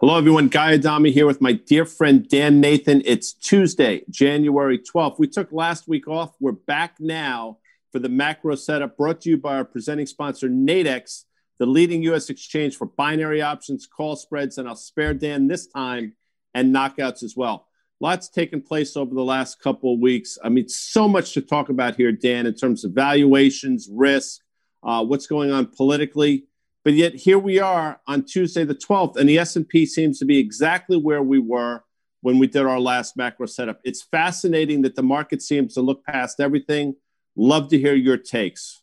Hello, everyone. Guy Adami here with my dear friend Dan Nathan. It's Tuesday, January 12th. We took last week off. We're back now for the macro setup brought to you by our presenting sponsor, Nadex, the leading U.S. exchange for binary options, call spreads, and I'll spare Dan this time and knockouts as well. Lots taken place over the last couple of weeks. I mean, so much to talk about here, Dan, in terms of valuations, risk, uh, what's going on politically. But yet here we are on Tuesday the 12th, and the S&P seems to be exactly where we were when we did our last macro setup. It's fascinating that the market seems to look past everything. Love to hear your takes.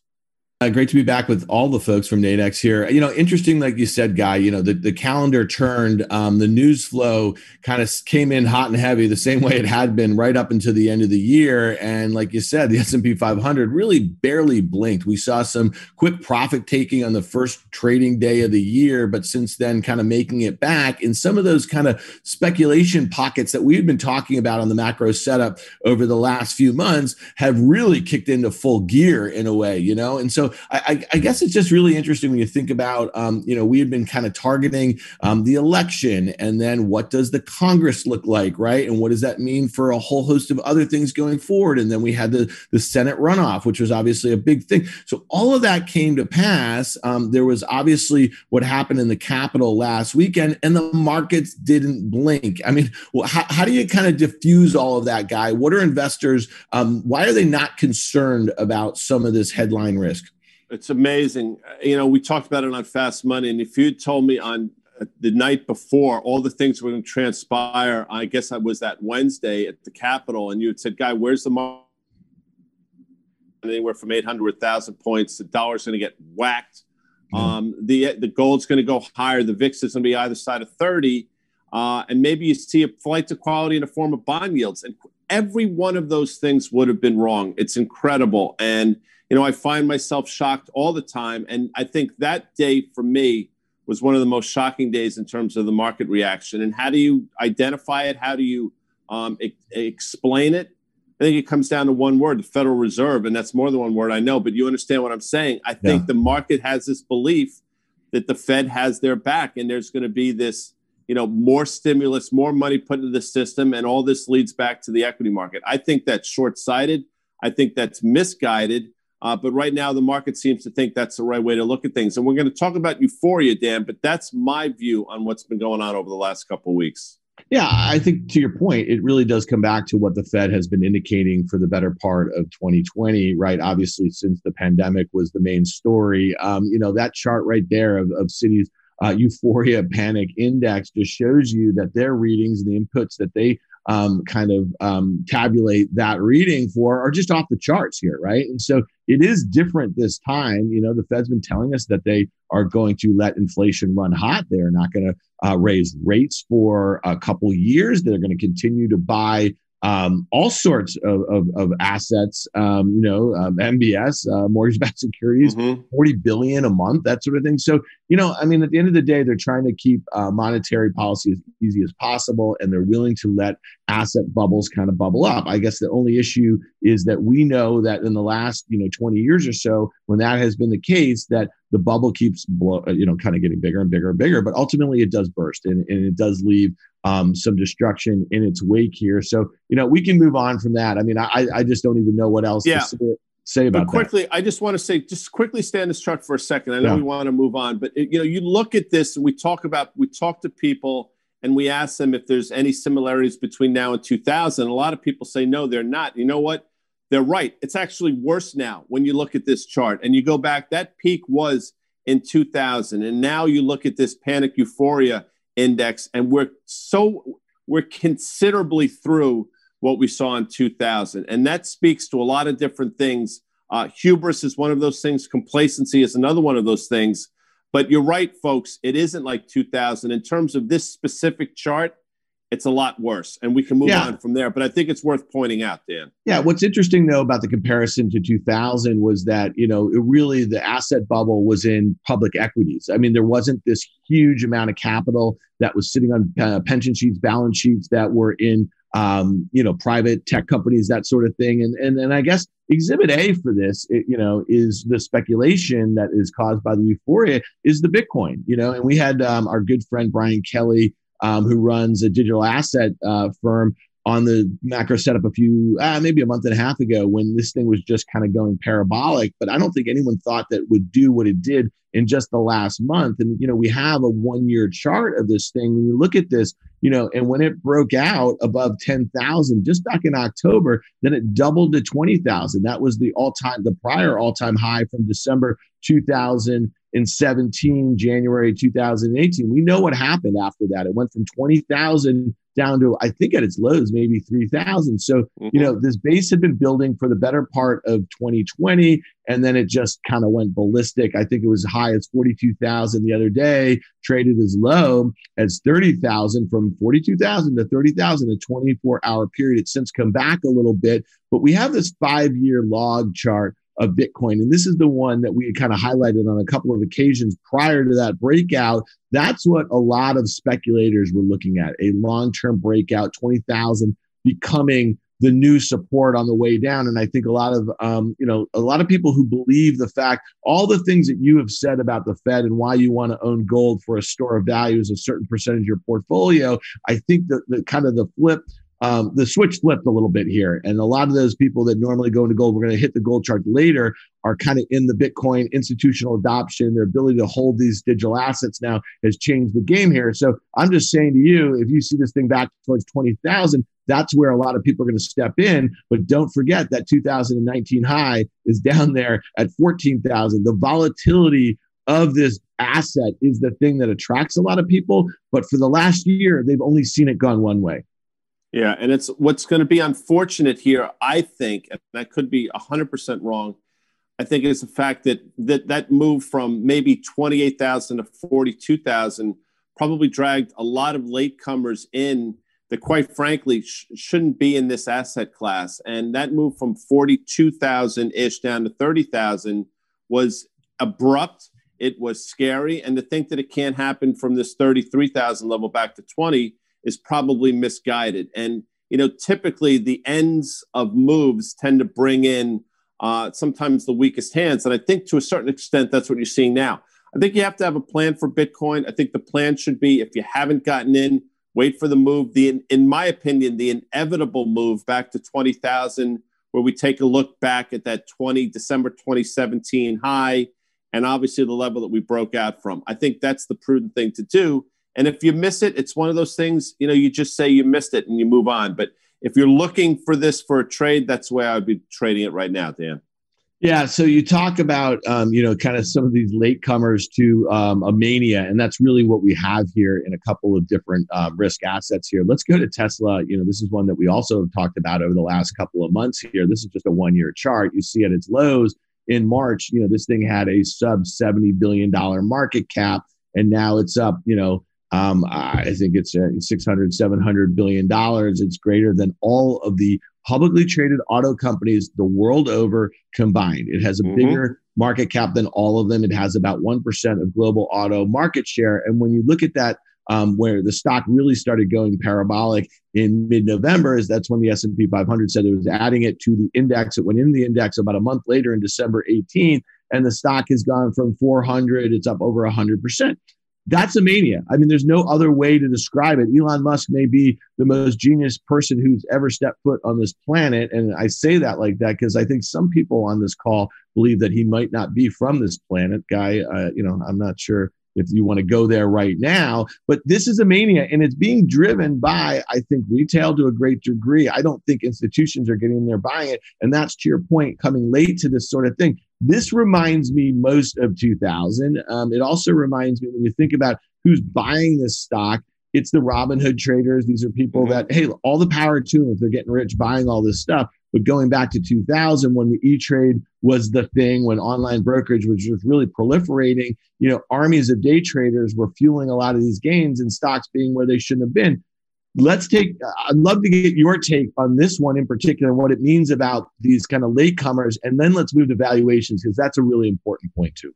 Uh, great to be back with all the folks from Nadex here. You know, interesting, like you said, Guy, you know, the, the calendar turned, um, the news flow kind of came in hot and heavy the same way it had been right up until the end of the year. And like you said, the S&P 500 really barely blinked. We saw some quick profit taking on the first trading day of the year, but since then kind of making it back in some of those kind of speculation pockets that we've been talking about on the macro setup over the last few months have really kicked into full gear in a way, you know? And so I, I, guess it's just really interesting when you think about, um, you know, we had been kind of targeting um, the election and then what does the Congress look like, right? And what does that mean for a whole host of other things going forward? And then we had the, the Senate runoff, which was obviously a big thing. So all of that came to pass. Um, there was obviously what happened in the Capitol last weekend, and the markets didn't blink. I mean, well, how, how do you kind of diffuse all of that, guy? What are investors? Um, why are they not concerned about some of this headline risk? It's amazing. You know, we talked about it on Fast Money, and if you told me on uh, the night before all the things were going to transpire, I guess I was that Wednesday at the Capitol, and you had said, "Guy, where's the market?" Anywhere from 800 1,000 points, the dollar's going to get whacked. Mm-hmm. Um, the the gold's going to go higher. The VIX is going to be either side of 30, uh, and maybe you see a flight to quality in the form of bond yields. And every one of those things would have been wrong. It's incredible, and you know, I find myself shocked all the time. And I think that day for me was one of the most shocking days in terms of the market reaction. And how do you identify it? How do you um, e- explain it? I think it comes down to one word, the Federal Reserve. And that's more than one word, I know, but you understand what I'm saying. I think yeah. the market has this belief that the Fed has their back and there's going to be this, you know, more stimulus, more money put into the system. And all this leads back to the equity market. I think that's short sighted. I think that's misguided. Uh, but right now, the market seems to think that's the right way to look at things. And we're going to talk about euphoria, Dan, but that's my view on what's been going on over the last couple of weeks. Yeah, I think to your point, it really does come back to what the Fed has been indicating for the better part of 2020, right? Obviously, since the pandemic was the main story. Um, you know, that chart right there of, of Citi's uh, euphoria panic index just shows you that their readings and the inputs that they um, kind of um, tabulate that reading for are just off the charts here, right? And so it is different this time. You know, the Fed's been telling us that they are going to let inflation run hot. They're not going to uh, raise rates for a couple years. They're going to continue to buy um, all sorts of, of, of assets, um, you know, um, MBS, uh, mortgage-backed securities, mm-hmm. 40 billion a month, that sort of thing. So, you know, I mean, at the end of the day, they're trying to keep uh, monetary policy as easy as possible, and they're willing to let asset bubbles kind of bubble up. I guess the only issue is that we know that in the last, you know, 20 years or so, when that has been the case, that the bubble keeps, blow, uh, you know, kind of getting bigger and bigger and bigger, but ultimately it does burst and, and it does leave um, some destruction in its wake here. So, you know, we can move on from that. I mean, I, I just don't even know what else yeah. to say, say about but quickly, that. I just want to say, just quickly stay on this chart for a second. I know yeah. we want to move on, but it, you know, you look at this and we talk about, we talk to people and we ask them if there's any similarities between now and 2000. A lot of people say, no, they're not. You know what? They're right. It's actually worse now when you look at this chart and you go back, that peak was in 2000. And now you look at this panic euphoria index, and we're so we're considerably through what we saw in 2000, and that speaks to a lot of different things. Uh, hubris is one of those things. Complacency is another one of those things. But you're right, folks. It isn't like 2000 in terms of this specific chart it's a lot worse. And we can move yeah. on from there. But I think it's worth pointing out, Dan. Yeah. What's interesting, though, about the comparison to 2000 was that, you know, it really the asset bubble was in public equities. I mean, there wasn't this huge amount of capital that was sitting on uh, pension sheets, balance sheets that were in, um, you know, private tech companies, that sort of thing. And, and, and I guess exhibit A for this, it, you know, is the speculation that is caused by the euphoria is the Bitcoin, you know, and we had um, our good friend Brian Kelly um, who runs a digital asset uh, firm, on the macro setup a few, uh, maybe a month and a half ago when this thing was just kind of going parabolic. But I don't think anyone thought that would do what it did in just the last month. And, you know, we have a one year chart of this thing. When you look at this, you know, and when it broke out above 10,000 just back in October, then it doubled to 20,000. That was the all time, the prior all time high from December 2017, January 2018. We know what happened after that. It went from 20,000 down to I think at its lows maybe 3000 so mm-hmm. you know this base had been building for the better part of 2020 and then it just kind of went ballistic. I think it was high as 42,000 the other day traded as low as 30,000 from 42,000 to 30,000 in a 24 hour period. It's since come back a little bit but we have this 5 year log chart of Bitcoin. And this is the one that we kind of highlighted on a couple of occasions prior to that breakout. That's what a lot of speculators were looking at a long term breakout, 20,000 becoming the new support on the way down. And I think a lot of, um, you know, a lot of people who believe the fact, all the things that you have said about the Fed and why you want to own gold for a store of value is a certain percentage of your portfolio. I think that the kind of the flip um, the switch flipped a little bit here. And a lot of those people that normally go into gold, we're going to hit the gold chart later, are kind of in the Bitcoin institutional adoption. Their ability to hold these digital assets now has changed the game here. So I'm just saying to you, if you see this thing back towards 20,000, that's where a lot of people are going to step in. But don't forget that 2019 high is down there at 14,000. The volatility of this asset is the thing that attracts a lot of people. But for the last year, they've only seen it gone one way. Yeah, and it's what's going to be unfortunate here, I think, and I could be 100% wrong. I think it's the fact that that, that move from maybe 28,000 to 42,000 probably dragged a lot of latecomers in that, quite frankly, sh- shouldn't be in this asset class. And that move from 42,000 ish down to 30,000 was abrupt. It was scary. And to think that it can't happen from this 33,000 level back to 20 is probably misguided. And you know, typically the ends of moves tend to bring in uh, sometimes the weakest hands, and I think to a certain extent that's what you're seeing now. I think you have to have a plan for Bitcoin. I think the plan should be if you haven't gotten in, wait for the move. The, in my opinion, the inevitable move back to twenty thousand, where we take a look back at that twenty December 2017 high, and obviously the level that we broke out from. I think that's the prudent thing to do and if you miss it, it's one of those things, you know, you just say you missed it and you move on. But if you're looking for this for a trade, that's where I'd be trading it right now, Dan. Yeah, so you talk about um, you know kind of some of these latecomers to um, a mania, and that's really what we have here in a couple of different uh, risk assets here. Let's go to Tesla. You know, this is one that we also have talked about over the last couple of months here. This is just a one-year chart. You see at its lows in March, you know, this thing had a sub seventy billion dollar market cap, and now it's up, you know, um, I think it's uh, 600, 700 billion dollars. It's greater than all of the publicly traded auto companies the world over combined. It has a mm-hmm. bigger market cap than all of them. It has about 1% of global auto market share. And when you look at that, um, where the stock really started going parabolic in mid-November, is that's when the S&P 500 said it was adding it to the index. It went in the index about a month later in December 18, and the stock has gone from 400, it's up over 100 percent. That's a mania. I mean, there's no other way to describe it. Elon Musk may be the most genius person who's ever stepped foot on this planet. And I say that like that because I think some people on this call believe that he might not be from this planet. Guy, uh, you know, I'm not sure if you want to go there right now. But this is a mania, and it's being driven by, I think, retail to a great degree. I don't think institutions are getting there buying it. And that's to your point, coming late to this sort of thing. This reminds me most of 2000. Um, it also reminds me when you think about who's buying this stock, it's the Robinhood traders. These are people mm-hmm. that, hey, all the power to them if they're getting rich buying all this stuff. But going back to 2000, when the E Trade was the thing, when online brokerage was just really proliferating, you know, armies of day traders were fueling a lot of these gains and stocks being where they shouldn't have been. Let's take, I'd love to get your take on this one in particular, what it means about these kind of latecomers. And then let's move to valuations because that's a really important point too.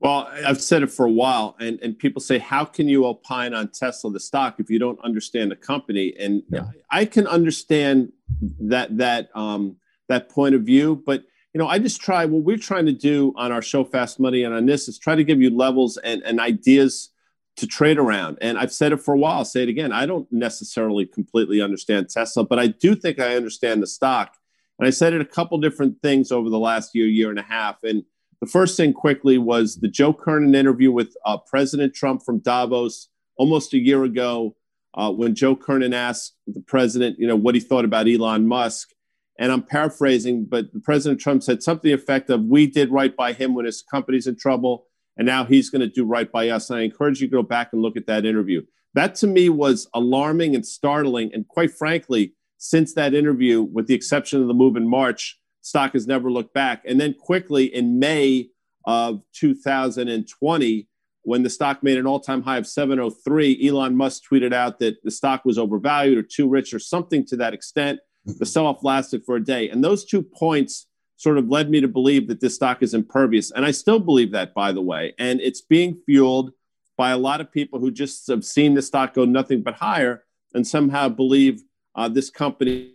Well, I've said it for a while, and, and people say, How can you opine on Tesla, the stock, if you don't understand the company? And yeah. I can understand that that um, that point of view, but you know, I just try what we're trying to do on our show Fast Money and on this is try to give you levels and, and ideas to trade around. And I've said it for a while, I'll say it again. I don't necessarily completely understand Tesla, but I do think I understand the stock. And I said it a couple different things over the last year, year and a half. And the first thing quickly was the Joe Kernen interview with uh, President Trump from Davos almost a year ago uh, when Joe Kernen asked the president, you know, what he thought about Elon Musk. And I'm paraphrasing, but President Trump said something effective. We did right by him when his company's in trouble and now he's going to do right by us. And I encourage you to go back and look at that interview. That to me was alarming and startling. And quite frankly, since that interview, with the exception of the move in March, stock has never looked back. And then quickly in May of 2020, when the stock made an all time high of 703, Elon Musk tweeted out that the stock was overvalued or too rich or something to that extent. The sell off lasted for a day. And those two points sort of led me to believe that this stock is impervious. And I still believe that, by the way. And it's being fueled by a lot of people who just have seen the stock go nothing but higher and somehow believe uh, this company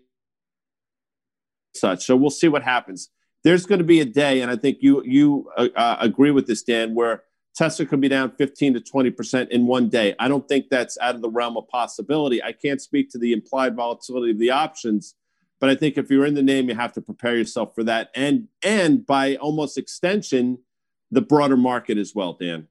such. So we'll see what happens. There's going to be a day, and I think you you uh, uh agree with this, Dan, where Tesla could be down 15 to 20 percent in one day. I don't think that's out of the realm of possibility. I can't speak to the implied volatility of the options, but I think if you're in the name, you have to prepare yourself for that, and and by almost extension, the broader market as well, Dan.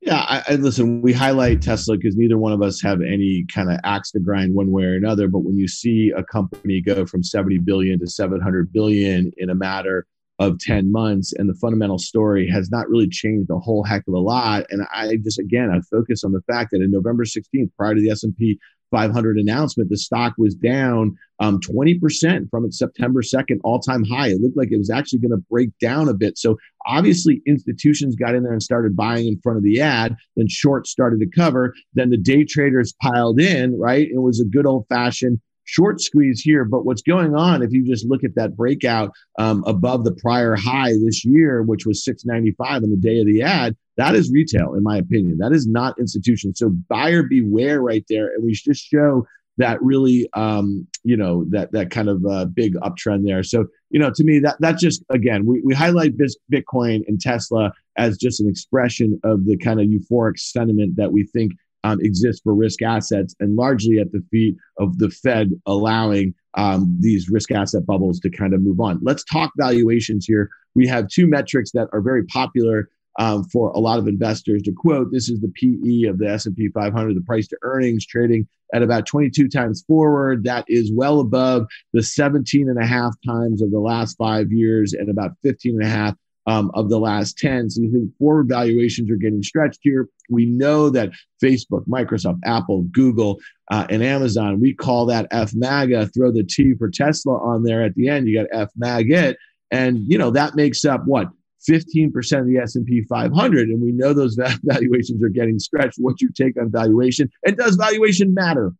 Yeah, I, I listen. We highlight Tesla because neither one of us have any kind of axe to grind one way or another. But when you see a company go from 70 billion to 700 billion in a matter of 10 months and the fundamental story has not really changed a whole heck of a lot and i just again i focus on the fact that in november 16th prior to the s&p 500 announcement, the stock was down um, 20% from its September 2nd all time high. It looked like it was actually going to break down a bit. So obviously, institutions got in there and started buying in front of the ad. Then shorts started to cover. Then the day traders piled in, right? It was a good old fashioned short squeeze here. But what's going on, if you just look at that breakout um, above the prior high this year, which was 695 on the day of the ad, that is retail, in my opinion. That is not institution. So buyer beware right there. And we just show that really, um, you know, that that kind of uh, big uptrend there. So, you know, to me, that that just again, we, we highlight Bitcoin and Tesla as just an expression of the kind of euphoric sentiment that we think um, exists for risk assets, and largely at the feet of the Fed allowing um, these risk asset bubbles to kind of move on. Let's talk valuations here. We have two metrics that are very popular um, for a lot of investors to quote this is the pe of the s&p 500 the price to earnings trading at about 22 times forward that is well above the 17 and a half times of the last five years and about 15 and a half um, of the last 10 so you think forward valuations are getting stretched here. We know that facebook microsoft apple google uh, and amazon we call that f maga throw the t for tesla on there at the end. You got f mag it. And you know that makes up what 15% of the S&P 500 and we know those valuations are getting stretched. What's your take on valuation? And does valuation matter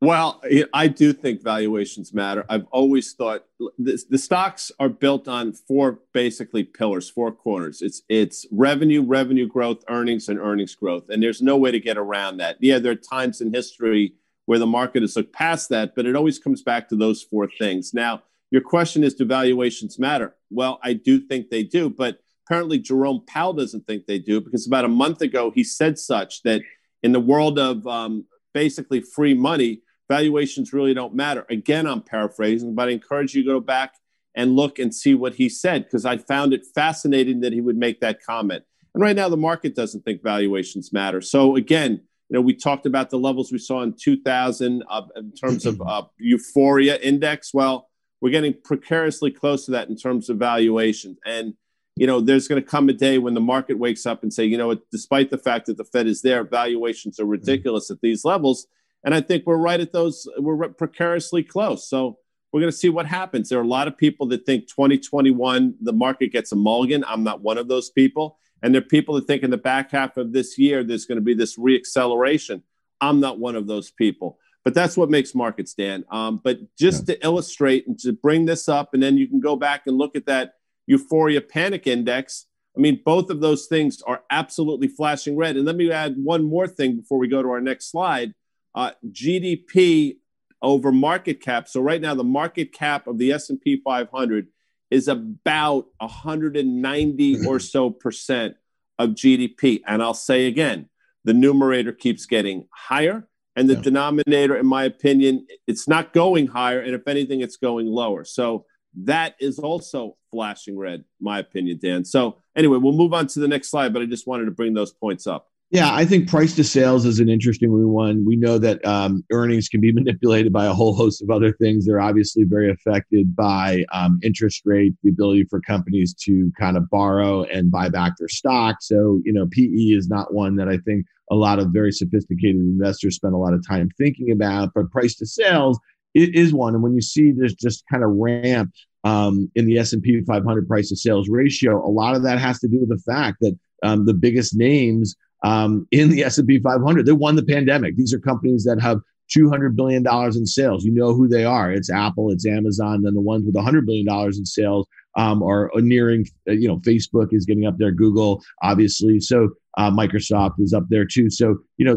well i do think valuations matter. I've always thought this, the stocks are built on four basically pillars four corners. It's it's revenue revenue growth earnings and earnings growth. And there's no way to get around that. Yeah there are times in history where the market has looked past that but it always comes back to those four things. Now your question is, do valuations matter? Well, I do think they do, but apparently Jerome Powell doesn't think they do because about a month ago he said such that in the world of um, basically free money, valuations really don't matter. Again, I'm paraphrasing, but I encourage you to go back and look and see what he said because I found it fascinating that he would make that comment. And right now, the market doesn't think valuations matter. So again, you know, we talked about the levels we saw in 2000 uh, in terms of uh, euphoria index. Well, we're getting precariously close to that in terms of valuation. And, you know, there's going to come a day when the market wakes up and say, you know, despite the fact that the Fed is there, valuations are ridiculous at these levels. And I think we're right at those, we're precariously close. So we're going to see what happens. There are a lot of people that think 2021, the market gets a mulligan. I'm not one of those people. And there are people that think in the back half of this year, there's going to be this reacceleration. I'm not one of those people but that's what makes markets, Dan. Um, but just yeah. to illustrate and to bring this up, and then you can go back and look at that euphoria panic index. I mean, both of those things are absolutely flashing red. And let me add one more thing before we go to our next slide uh, GDP over market cap. So right now, the market cap of the S&P 500 is about 190 or so percent of GDP. And I'll say again, the numerator keeps getting higher. And the yeah. denominator, in my opinion, it's not going higher. And if anything, it's going lower. So that is also flashing red, my opinion, Dan. So anyway, we'll move on to the next slide, but I just wanted to bring those points up. Yeah, I think price to sales is an interesting one. We know that um, earnings can be manipulated by a whole host of other things. They're obviously very affected by um, interest rate, the ability for companies to kind of borrow and buy back their stock. So, you know, PE is not one that I think a lot of very sophisticated investors spend a lot of time thinking about, but price to sales is one. And when you see this just kind of ramp um, in the S&P 500 price to sales ratio, a lot of that has to do with the fact that um, the biggest names um, in the S&P 500. They won the pandemic. These are companies that have 200 billion dollars in sales. You know who they are. It's Apple, it's Amazon. Then the ones with 100 billion dollars in sales um, are nearing. You know, Facebook is getting up there. Google, obviously. So uh, Microsoft is up there too. So you know,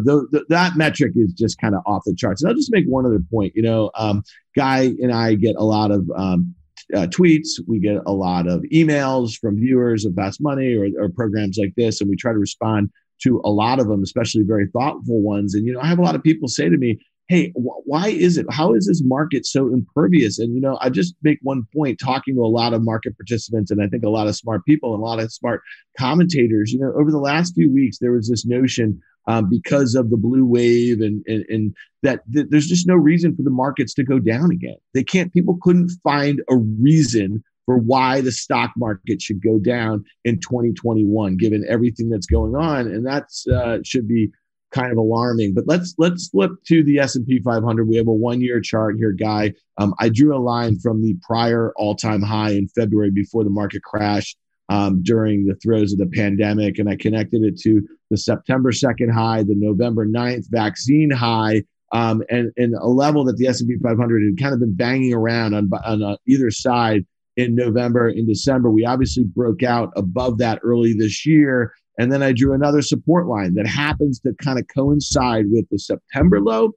that metric is just kind of off the charts. And I'll just make one other point. You know, um, Guy and I get a lot of um, uh, tweets. We get a lot of emails from viewers of Fast Money or, or, programs like this, and we try to respond to a lot of them, especially very thoughtful ones. And, you know, I have a lot of people say to me, Hey, wh- why is it? How is this market so impervious? And, you know, I just make one point talking to a lot of market participants and I think a lot of smart people and a lot of smart commentators. You know, over the last few weeks, there was this notion um, because of the blue wave and, and, and that th- there's just no reason for the markets to go down again. They can't, people couldn't find a reason for why the stock market should go down in 2021, given everything that's going on, and that uh, should be kind of alarming. But let's let's flip to the S&P 500. We have a one-year chart here, guy. Um, I drew a line from the prior all-time high in February before the market crashed um, during the throes of the pandemic, and I connected it to the September 2nd high, the November 9th vaccine high. Um, and, and a level that the S&P 500 had kind of been banging around on, on uh, either side in November in December. We obviously broke out above that early this year. And then I drew another support line that happens to kind of coincide with the September low,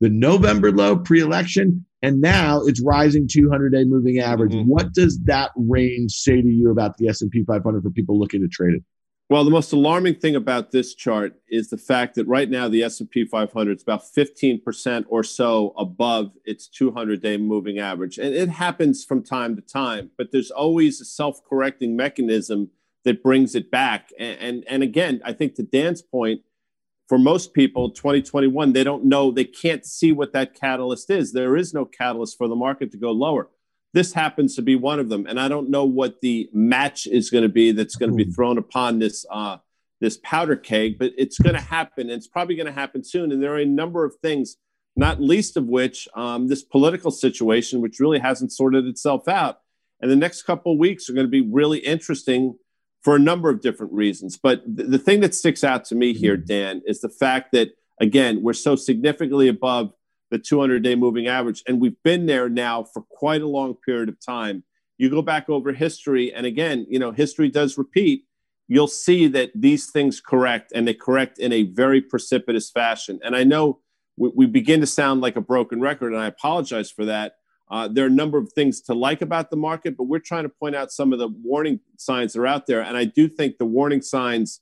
the November low pre election, and now it's rising 200 day moving average. Mm-hmm. What does that range say to you about the S&P 500 for people looking to trade it? Well, the most alarming thing about this chart is the fact that right now the S&P 500 is about 15% or so above its 200-day moving average. And it happens from time to time, but there's always a self-correcting mechanism that brings it back. And, and, and again, I think to Dan's point, for most people, 2021, they don't know, they can't see what that catalyst is. There is no catalyst for the market to go lower. This happens to be one of them, and I don't know what the match is going to be that's going to be hmm. thrown upon this uh, this powder keg, but it's going to happen, and it's probably going to happen soon. And there are a number of things, not least of which um, this political situation, which really hasn't sorted itself out. And the next couple of weeks are going to be really interesting for a number of different reasons. But th- the thing that sticks out to me here, hmm. Dan, is the fact that again we're so significantly above the 200 day moving average. And we've been there now for quite a long period of time. You go back over history, and again, you know, history does repeat. You'll see that these things correct, and they correct in a very precipitous fashion. And I know we, we begin to sound like a broken record, and I apologize for that. Uh, there are a number of things to like about the market, but we're trying to point out some of the warning signs that are out there. And I do think the warning signs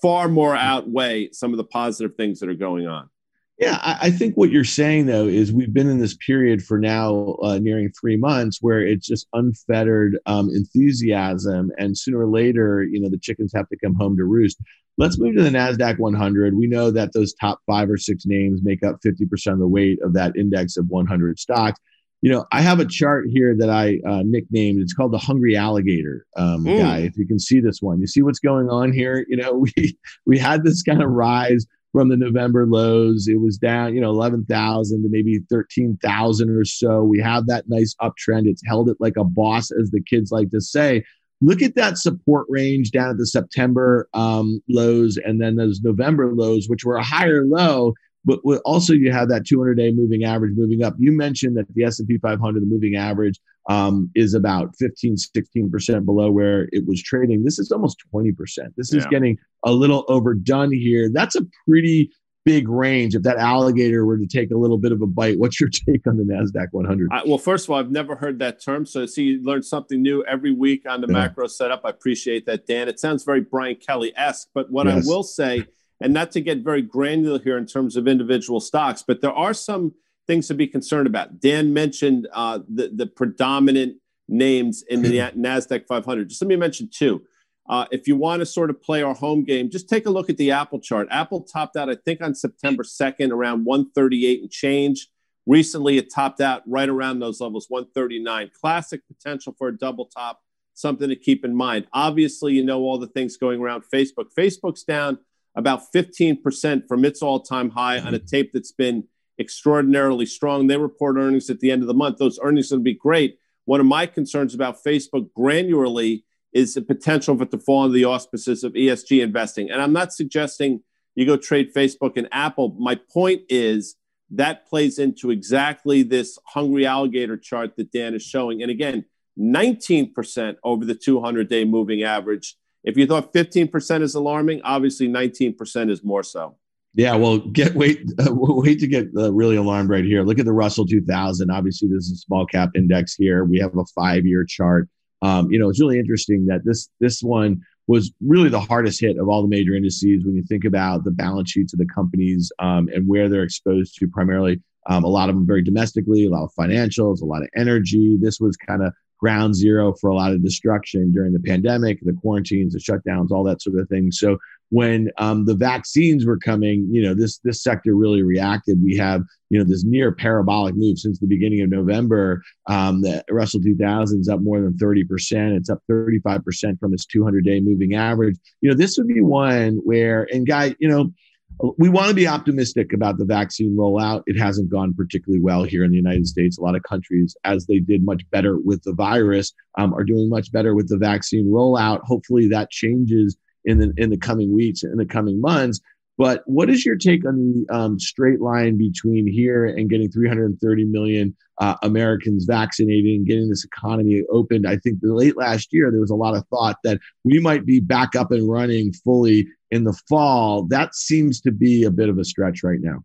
far more outweigh some of the positive things that are going on. Yeah, I, think what you're saying though is we've been in this period for now uh, nearing three months where it's just unfettered um, enthusiasm, and sooner or later, you know, the chickens have to come home to roost. Let's move to the Nasdaq 100. We know that those top five or six names make up 50% of the weight of that index of 100 stocks. You know, I have a chart here that I uh, nicknamed. It's called the Hungry Alligator um, mm. guy. If you can see this one, you see what's going on here. You know, we we had this kind of rise from the November lows. It was down, you know, 11,000 to maybe 13,000 or so. We have that nice uptrend. It's held it like a boss, as the kids like to say. Look at that support range down at the September um, lows and then those November lows, which were a higher low. But also, you have that 200-day moving average moving up. You mentioned that the S&P 500, the moving average, um, is about 15, 16% below where it was trading. This is almost 20%. This is yeah. getting a little overdone here. That's a pretty big range. If that alligator were to take a little bit of a bite, what's your take on the NASDAQ 100? well, first of all, I've never heard that term. So, see, you learn something new every week on the yeah. macro setup. I appreciate that, Dan. It sounds very Brian Kelly esque. But what yes. I will say, and not to get very granular here in terms of individual stocks, but there are some things to be concerned about. Dan mentioned uh, the, the predominant names in the NASDAQ 500. Just let me mention two. Uh, if you want to sort of play our home game, just take a look at the Apple chart. Apple topped out, I think, on September 2nd around 138 and change. Recently, it topped out right around those levels, 139. Classic potential for a double top, something to keep in mind. Obviously, you know all the things going around Facebook. Facebook's down about 15% from its all time high on a tape that's been extraordinarily strong. They report earnings at the end of the month. Those earnings are going to be great. One of my concerns about Facebook granularly is the potential for it to fall under the auspices of ESG investing. And I'm not suggesting you go trade Facebook and Apple. My point is that plays into exactly this hungry alligator chart that Dan is showing. And again, 19% over the 200 day moving average. If you thought 15% is alarming, obviously 19% is more so. Yeah, well, get wait uh, wait to get uh, really alarmed right here. Look at the Russell 2000. Obviously, this is a small cap index here. We have a five year chart. Um, you know, it's really interesting that this this one was really the hardest hit of all the major indices when you think about the balance sheets of the companies um, and where they're exposed to primarily. Um, a lot of them very domestically, a lot of financials, a lot of energy. This was kind of ground zero for a lot of destruction during the pandemic, the quarantines, the shutdowns, all that sort of thing. So when um, the vaccines were coming, you know, this this sector really reacted. We have, you know, this near parabolic move since the beginning of November. Um, the Russell 2000 is up more than 30%. It's up 35% from its 200-day moving average. You know, this would be one where, and guy, you know, we want to be optimistic about the vaccine rollout. It hasn't gone particularly well here in the United States. A lot of countries, as they did much better with the virus, um, are doing much better with the vaccine rollout. Hopefully, that changes in the in the coming weeks in the coming months. But what is your take on the um, straight line between here and getting 330 million uh, Americans vaccinated and getting this economy opened? I think late last year there was a lot of thought that we might be back up and running fully in the fall. That seems to be a bit of a stretch right now.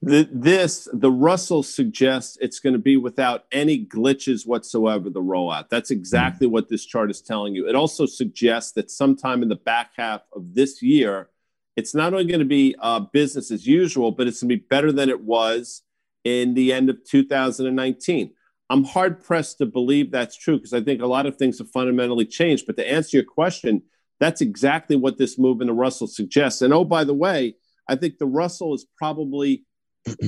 The, this, the Russell suggests it's going to be without any glitches whatsoever, the rollout. That's exactly mm-hmm. what this chart is telling you. It also suggests that sometime in the back half of this year, it's not only going to be uh, business as usual, but it's going to be better than it was in the end of 2019. I'm hard pressed to believe that's true because I think a lot of things have fundamentally changed. But to answer your question, that's exactly what this move in the Russell suggests. And oh, by the way, I think the Russell is probably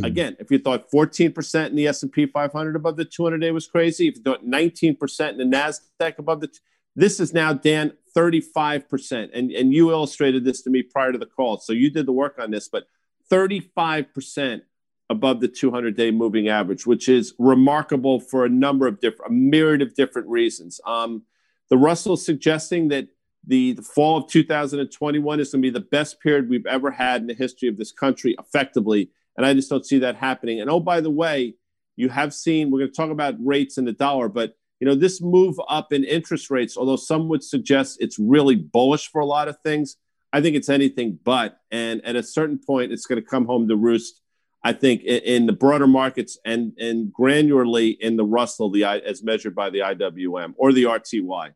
again, if you thought 14% in the S&P 500 above the 200 day was crazy, if you thought 19% in the Nasdaq above the t- this is now Dan 35% and and you illustrated this to me prior to the call. So you did the work on this, but 35% above the 200 day moving average, which is remarkable for a number of different a myriad of different reasons. Um, the Russell suggesting that the, the fall of 2021 is going to be the best period we've ever had in the history of this country effectively and I just don't see that happening. And oh, by the way, you have seen, we're going to talk about rates and the dollar, but you know, this move up in interest rates, although some would suggest it's really bullish for a lot of things, I think it's anything but. And at a certain point, it's going to come home to roost. I think in, in the broader markets and and granularly in the Russell, the as measured by the IWM or the RTY.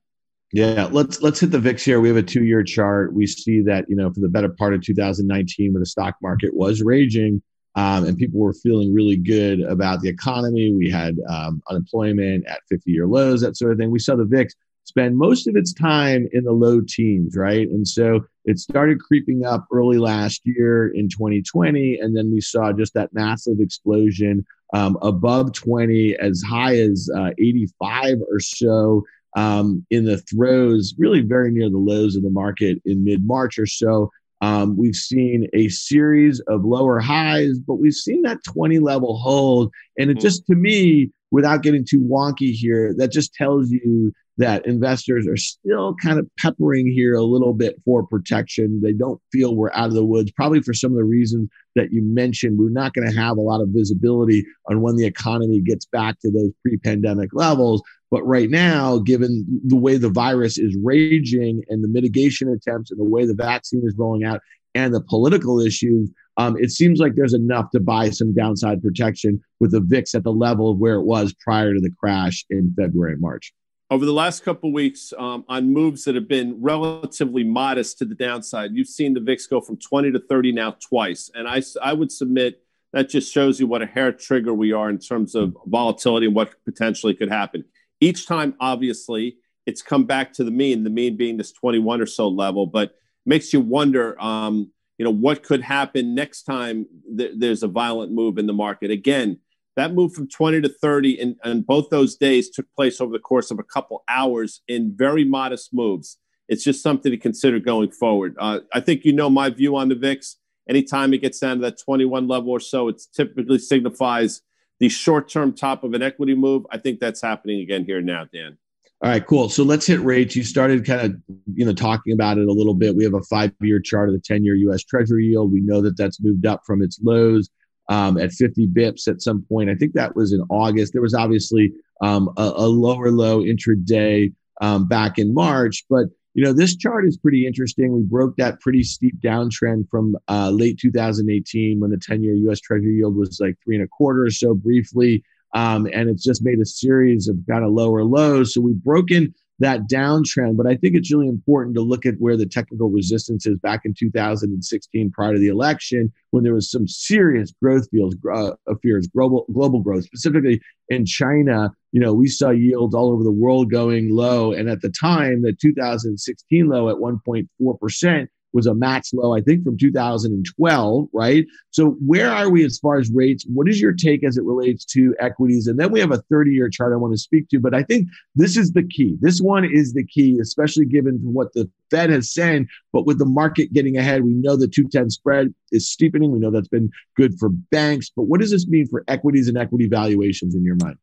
Yeah, let's let's hit the VIX here. We have a two-year chart. We see that you know for the better part of 2019, when the stock market was raging, um, and people were feeling really good about the economy. We had um, unemployment at 50 year lows, that sort of thing. We saw the VIX spend most of its time in the low teens, right? And so it started creeping up early last year in 2020. And then we saw just that massive explosion um, above 20, as high as uh, 85 or so. Um, in the throes, really very near the lows of the market in mid March or so. Um, we've seen a series of lower highs, but we've seen that 20 level hold. And it hmm. just, to me, without getting too wonky here, that just tells you that investors are still kind of peppering here a little bit for protection. They don't feel we're out of the woods, probably for some of the reasons that you mentioned. We're not going to have a lot of visibility on when the economy gets back to those pre pandemic levels. But right now, given the way the virus is raging and the mitigation attempts and the way the vaccine is rolling out and the political issues, um, it seems like there's enough to buy some downside protection with the VIX at the level of where it was prior to the crash in February and March. Over the last couple weeks um, on moves that have been relatively modest to the downside. You've seen the VIX go from 20 to 30 now twice. And I, I would submit that just shows you what a hair trigger we are in terms of volatility and what potentially could happen. Each time, obviously, it's come back to the mean, the mean being this 21 or so level, but makes you wonder, um, you know, what could happen next time th- there's a violent move in the market. Again, that move from 20 to 30 and, and both those days took place over the course of a couple hours in very modest moves. It's just something to consider going forward. Uh, I think you know my view on the VIX. Anytime it gets down to that 21 level or so, it typically signifies the short term top of an equity move. I think that's happening again here now, Dan. All right, cool. So let's hit rates. You started kind of, you know, talking about it a little bit. We have a five-year chart of the 10-year U.S. Treasury yield. We know that that's moved up from its lows um, at 50 bips at some point. I think that was in August. There was obviously um, a, a, lower low intraday um, back in March, but you know this chart is pretty interesting. We broke that pretty steep downtrend from uh, late 2018 when the 10-year U.S. Treasury yield was like three and a quarter or so briefly, um, and it's just made a series of kind of lower lows. So we've broken that downtrend. But I think it's really important to look at where the technical resistance is back in 2016 prior to the election, when there was some serious growth fears, uh, fears global, global growth, specifically in China. You know, we saw yields all over the world going low. And at the time, the 2016 low at 1.4% was a match low, I think, from 2012, right? So where are we as far as rates? What is your take as it relates to equities? And then we have a 30 year chart I want to speak to, but I think this is the key. This one is the key, especially given what the Fed has said. But with the market getting ahead, we know the 210 spread is steepening. We know that's been good for banks. But what does this mean for equities and equity valuations in your mind?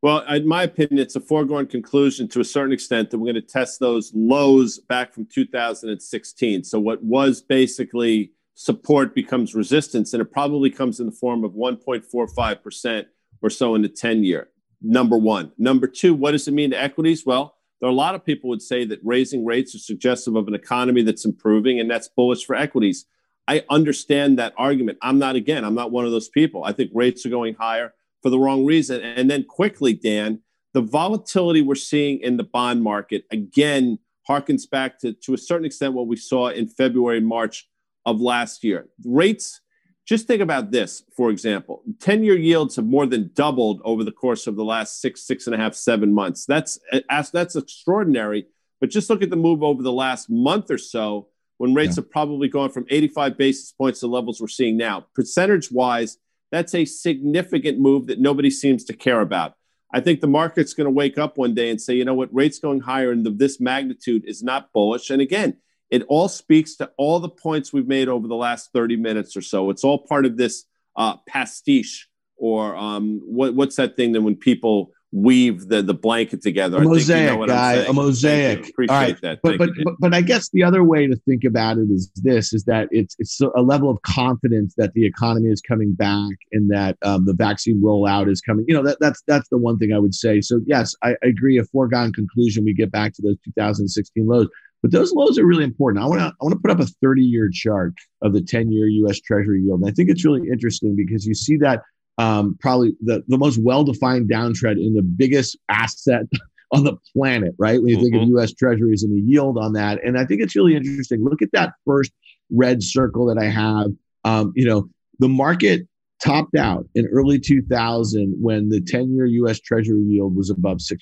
Well, in my opinion, it's a foregone conclusion to a certain extent that we're going to test those lows back from 2016. So, what was basically support becomes resistance, and it probably comes in the form of 1.45% or so in the 10 year. Number one. Number two, what does it mean to equities? Well, there are a lot of people would say that raising rates are suggestive of an economy that's improving, and that's bullish for equities. I understand that argument. I'm not, again, I'm not one of those people. I think rates are going higher for the wrong reason. And then quickly, Dan, the volatility we're seeing in the bond market again harkens back to, to a certain extent what we saw in February, March of last year. Rates, just think about this, for example 10 year yields have more than doubled over the course of the last six, six and a half, seven months. That's, that's extraordinary. But just look at the move over the last month or so when rates yeah. have probably gone from 85 basis points to levels we're seeing now. Percentage wise, that's a significant move that nobody seems to care about. I think the market's going to wake up one day and say, you know what, rates going higher and this magnitude is not bullish. And again, it all speaks to all the points we've made over the last 30 minutes or so. It's all part of this uh, pastiche, or um, what, what's that thing that when people weave the the blanket together. A mosaic, you know guy, a mosaic. Appreciate All right. that. But but, but but I guess the other way to think about it is this: is that it's it's a level of confidence that the economy is coming back and that um, the vaccine rollout is coming. You know that that's that's the one thing I would say. So yes, I, I agree. A foregone conclusion. We get back to those 2016 lows. But those lows are really important. I want to I want to put up a 30 year chart of the 10 year U.S. Treasury yield. And I think it's really interesting because you see that um, probably the, the most well defined downtrend in the biggest asset on the planet, right? When you think mm-hmm. of US treasuries and the yield on that. And I think it's really interesting. Look at that first red circle that I have. Um, you know, the market topped out in early 2000 when the 10 year US treasury yield was above 6%.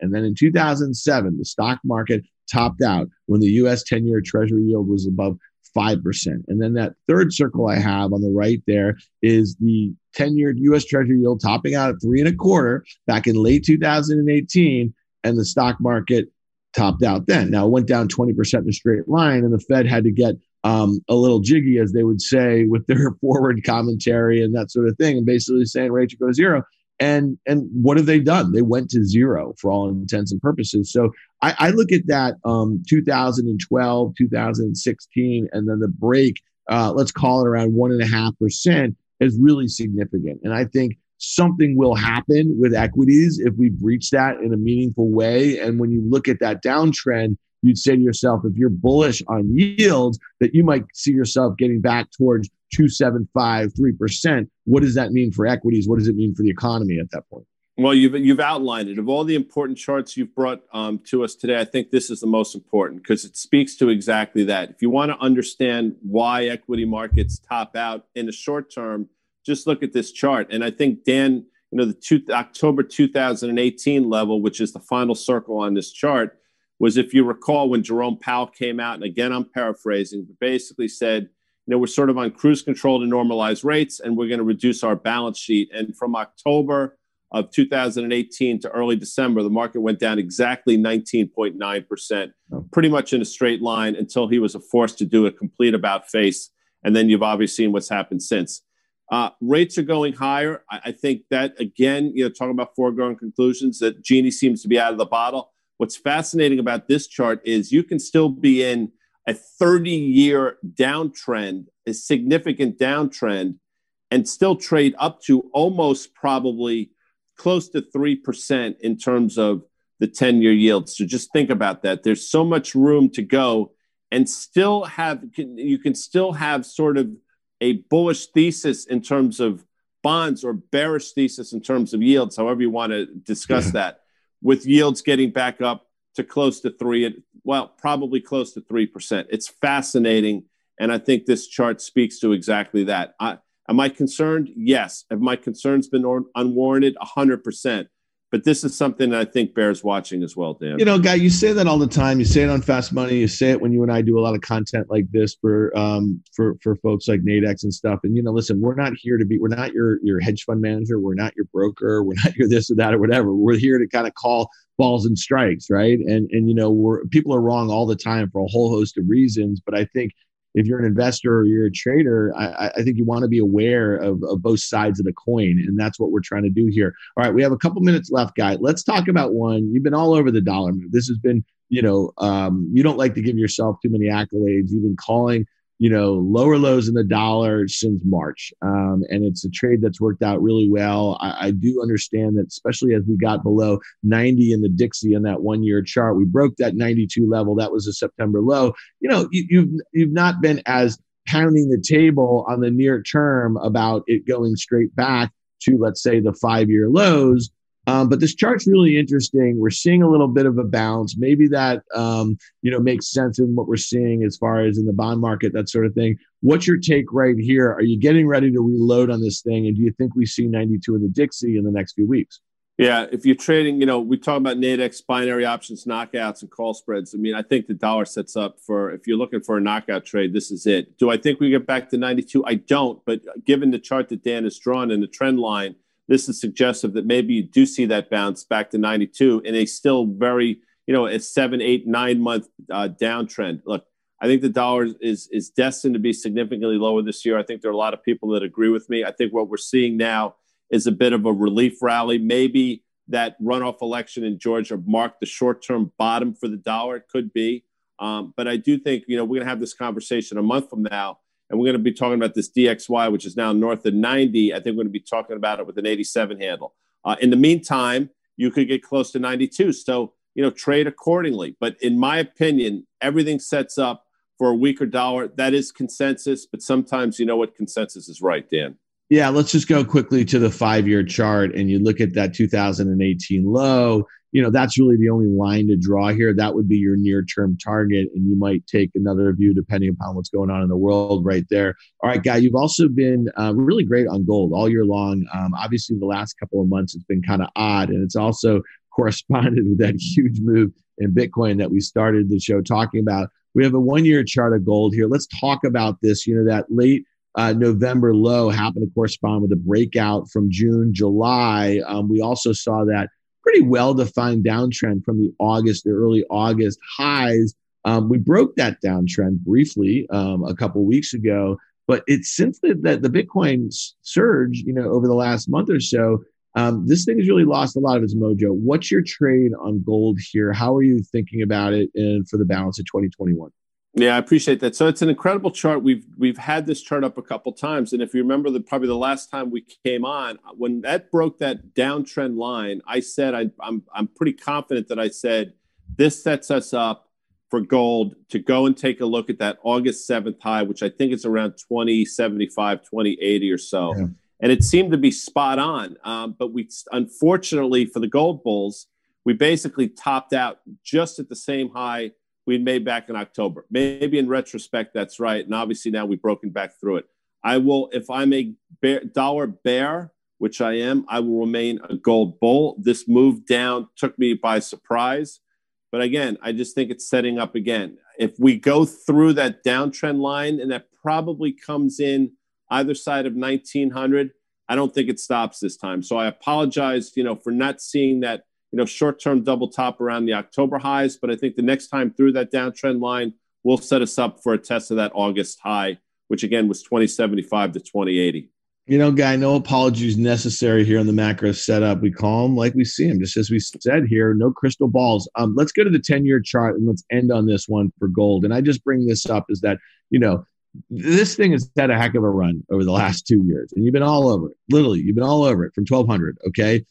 And then in 2007, the stock market topped out when the US 10 year treasury yield was above 5%. And then that third circle I have on the right there is the 10 year US Treasury yield topping out at three and a quarter back in late 2018. And the stock market topped out then. Now it went down 20% in a straight line, and the Fed had to get um, a little jiggy, as they would say, with their forward commentary and that sort of thing, and basically saying rates go to zero. And and what have they done? They went to zero for all intents and purposes. So I, I look at that um, 2012, 2016, and then the break. Uh, let's call it around one and a half percent is really significant. And I think something will happen with equities if we breach that in a meaningful way. And when you look at that downtrend, you'd say to yourself, if you're bullish on yields, that you might see yourself getting back towards 275, 3%. What does that mean for equities? What does it mean for the economy at that point? Well, you've you've outlined it. Of all the important charts you've brought um, to us today, I think this is the most important because it speaks to exactly that. If you want to understand why equity markets top out in the short term, just look at this chart. And I think Dan, you know, the two, October 2018 level, which is the final circle on this chart, was if you recall when Jerome Powell came out, and again I'm paraphrasing, but basically said, you know, we're sort of on cruise control to normalize rates, and we're going to reduce our balance sheet. And from October of 2018 to early December, the market went down exactly 19.9%, pretty much in a straight line until he was forced to do a complete about face. And then you've obviously seen what's happened since. Uh, rates are going higher. I, I, think that, again, you know, talking about foregone conclusions, that Genie seems to be out of the bottle. What's fascinating about this chart is you can still be in a 30 year downtrend, a significant downtrend, and still trade up to almost probably close to 3% in terms of the 10 year yield. So just think about that. There's so much room to go and still have, you can still have sort of a bullish thesis in terms of bonds or bearish thesis in terms of yields, however you want to discuss that, with yields getting back up to close to three, well, probably close to 3%. It's fascinating. And I think this chart speaks to exactly that. I, Am I concerned? Yes. Have my concerns been unwarranted? 100%. But this is something I think bears watching as well, Dan. You know, Guy, you say that all the time. You say it on Fast Money. You say it when you and I do a lot of content like this for um, for for folks like Nadex and stuff. And you know, listen, we're not here to be. We're not your your hedge fund manager. We're not your broker. We're not your this or that or whatever. We're here to kind of call balls and strikes, right? And and you know, we're people are wrong all the time for a whole host of reasons. But I think if you're an investor or you're a trader, I, I think you want to be aware of, of, both sides of the coin. And that's what we're trying to do here. All right, we have a couple minutes left, guy. Let's talk about one. You've been all over the dollar move. This has been, you know, um, you don't like to give yourself too many accolades. You've been calling you know, lower lows in the dollar since March. Um, and it's a trade that's worked out really well. I, I, do understand that, especially as we got below 90 in the Dixie in that one year chart, we broke that 92 level. That was a September low. You know, you, you've, you've not been as pounding the table on the near term about it going straight back to, let's say, the five year lows. Um, but this chart's really interesting. We're seeing a little bit of a bounce. Maybe that um, you know makes sense in what we're seeing as far as in the bond market, that sort of thing. What's your take right here? Are you getting ready to reload on this thing? And do you think we see 92 in the Dixie in the next few weeks? Yeah, if you're trading, you know, we talk about Nadex binary options, knockouts, and call spreads. I mean, I think the dollar sets up for if you're looking for a knockout trade, this is it. Do I think we get back to 92? I don't, but given the chart that Dan has drawn and the trend line this is suggestive that maybe you do see that bounce back to 92 in a still very, you know, a seven, eight, nine month uh, downtrend. Look, I think the dollar is is destined to be significantly lower this year. I think there are a lot of people that agree with me. I think what we're seeing now is a bit of a relief rally. Maybe that runoff election in Georgia marked the short term bottom for the dollar. It could be. Um, but I do think, you know, we're going to have this conversation a month from now and we're going to be talking about this DXY, which is now north of 90. I think we're going to be talking about it with an 87 handle. Uh, in the meantime, you could get close to 92. So, you know, trade accordingly. But in my opinion, everything sets up for a weaker dollar. That is consensus, but sometimes you know what consensus is right, Dan. Yeah, let's just go quickly to the five year chart and you look at that 2018 low you know that's really the only line to draw here. That would be your near term target and you might take another view depending upon what's going on in the world right there. All right guy you've also been uh, really great on gold all year long. Um, obviously the last couple of months it's been kind of odd and it's also corresponded with that huge move in bitcoin that we started the show talking about. We have a one year chart of gold here. Let's talk about this you know that late uh, November low happened to correspond with a breakout from June, July. Um, we also saw that pretty well defined downtrend from the August, the early August highs. Um, we broke that downtrend briefly um, a couple weeks ago, but it's since the, the, the, Bitcoin surge, you know, over the last month or so, um, this thing has really lost a lot of its mojo. What's your trade on gold here? How are you thinking about it in, for the balance of 2021? Yeah, I appreciate that. So it's an incredible chart. We've we've had this chart up a couple times, and if you remember, the probably the last time we came on, when that broke that downtrend line, I said I, I'm I'm pretty confident that I said this sets us up for gold to go and take a look at that August 7th high, which I think is around 2075, 2080 or so. Yeah. and it seemed to be spot on. Um, but we, unfortunately, for the gold bulls, we basically topped out just at the same high we'd made back in October. Maybe in retrospect, that's right. And obviously now we've broken back through it. I will, if I'm a bear, dollar bear, which I am, I will remain a gold bull. This move down took me by surprise. But again, I just think it's setting up again. If we go through that downtrend line, and that probably comes in either side of 1900, I don't think it stops this time. So I apologize, you know, for not seeing that, you know, short-term double top around the October highs. But I think the next time through that downtrend line will set us up for a test of that August high, which again was 2075 to 2080 you know, guy, no apologies necessary here on the macro setup. We call them like we see them, just as we said here. No crystal balls. Um, let's go to the ten-year chart and let's end on this one for gold. And I just bring this up is that you know this thing has had a heck of a run over the last two years, and you've been all over it. Literally, you've been all over it from twelve hundred. Okay,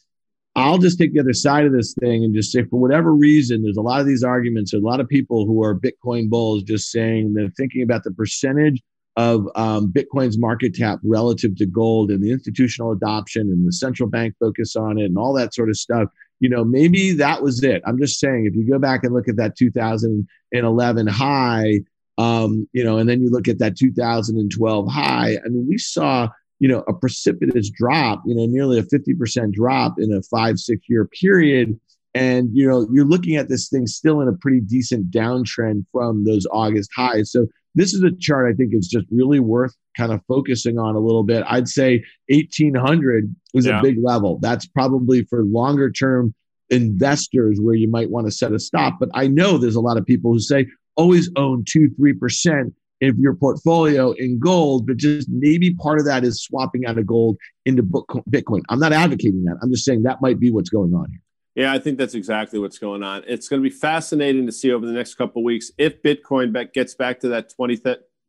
I'll just take the other side of this thing and just say, for whatever reason, there's a lot of these arguments. A lot of people who are Bitcoin bulls just saying they're thinking about the percentage of um, Bitcoin's market cap relative to gold and the institutional adoption and the central bank focus on it and all that sort of stuff. You know, maybe that was it. I'm just saying, if you go back and look at that 2011 high, um, you know, and then you look at that 2012 high, I mean, we saw, you know, a precipitous drop, you know, nearly a 50% drop in a five, six year period. And, you know, you're looking at this thing still in a pretty decent downtrend from those August highs. So this is a chart I think is just really worth kind of focusing on a little bit. I'd say 1800 is yeah. a big level. That's probably for longer term investors where you might want to set a stop. But I know there's a lot of people who say always own two, three percent of your portfolio in gold, but just maybe part of that is swapping out of gold into Bitcoin. I'm not advocating that. I'm just saying that might be what's going on here. Yeah, I think that's exactly what's going on. It's going to be fascinating to see over the next couple weeks if Bitcoin gets back to that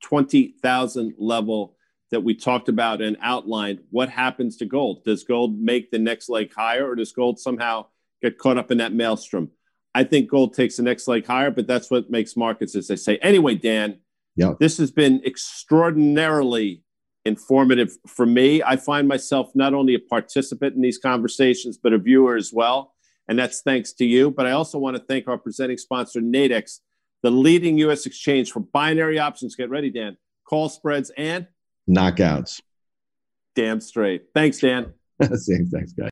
20,000 level that we talked about and outlined. What happens to gold? Does gold make the next leg higher or does gold somehow get caught up in that maelstrom? I think gold takes the next leg higher, but that's what makes markets, as they say. Anyway, Dan, yeah. this has been extraordinarily informative for me. I find myself not only a participant in these conversations, but a viewer as well and that's thanks to you. But I also want to thank our presenting sponsor, Nadex, the leading U.S. exchange for binary options. Get ready, Dan. Call spreads and knockouts. Damn straight. Thanks, Dan. Same. Thanks, guys.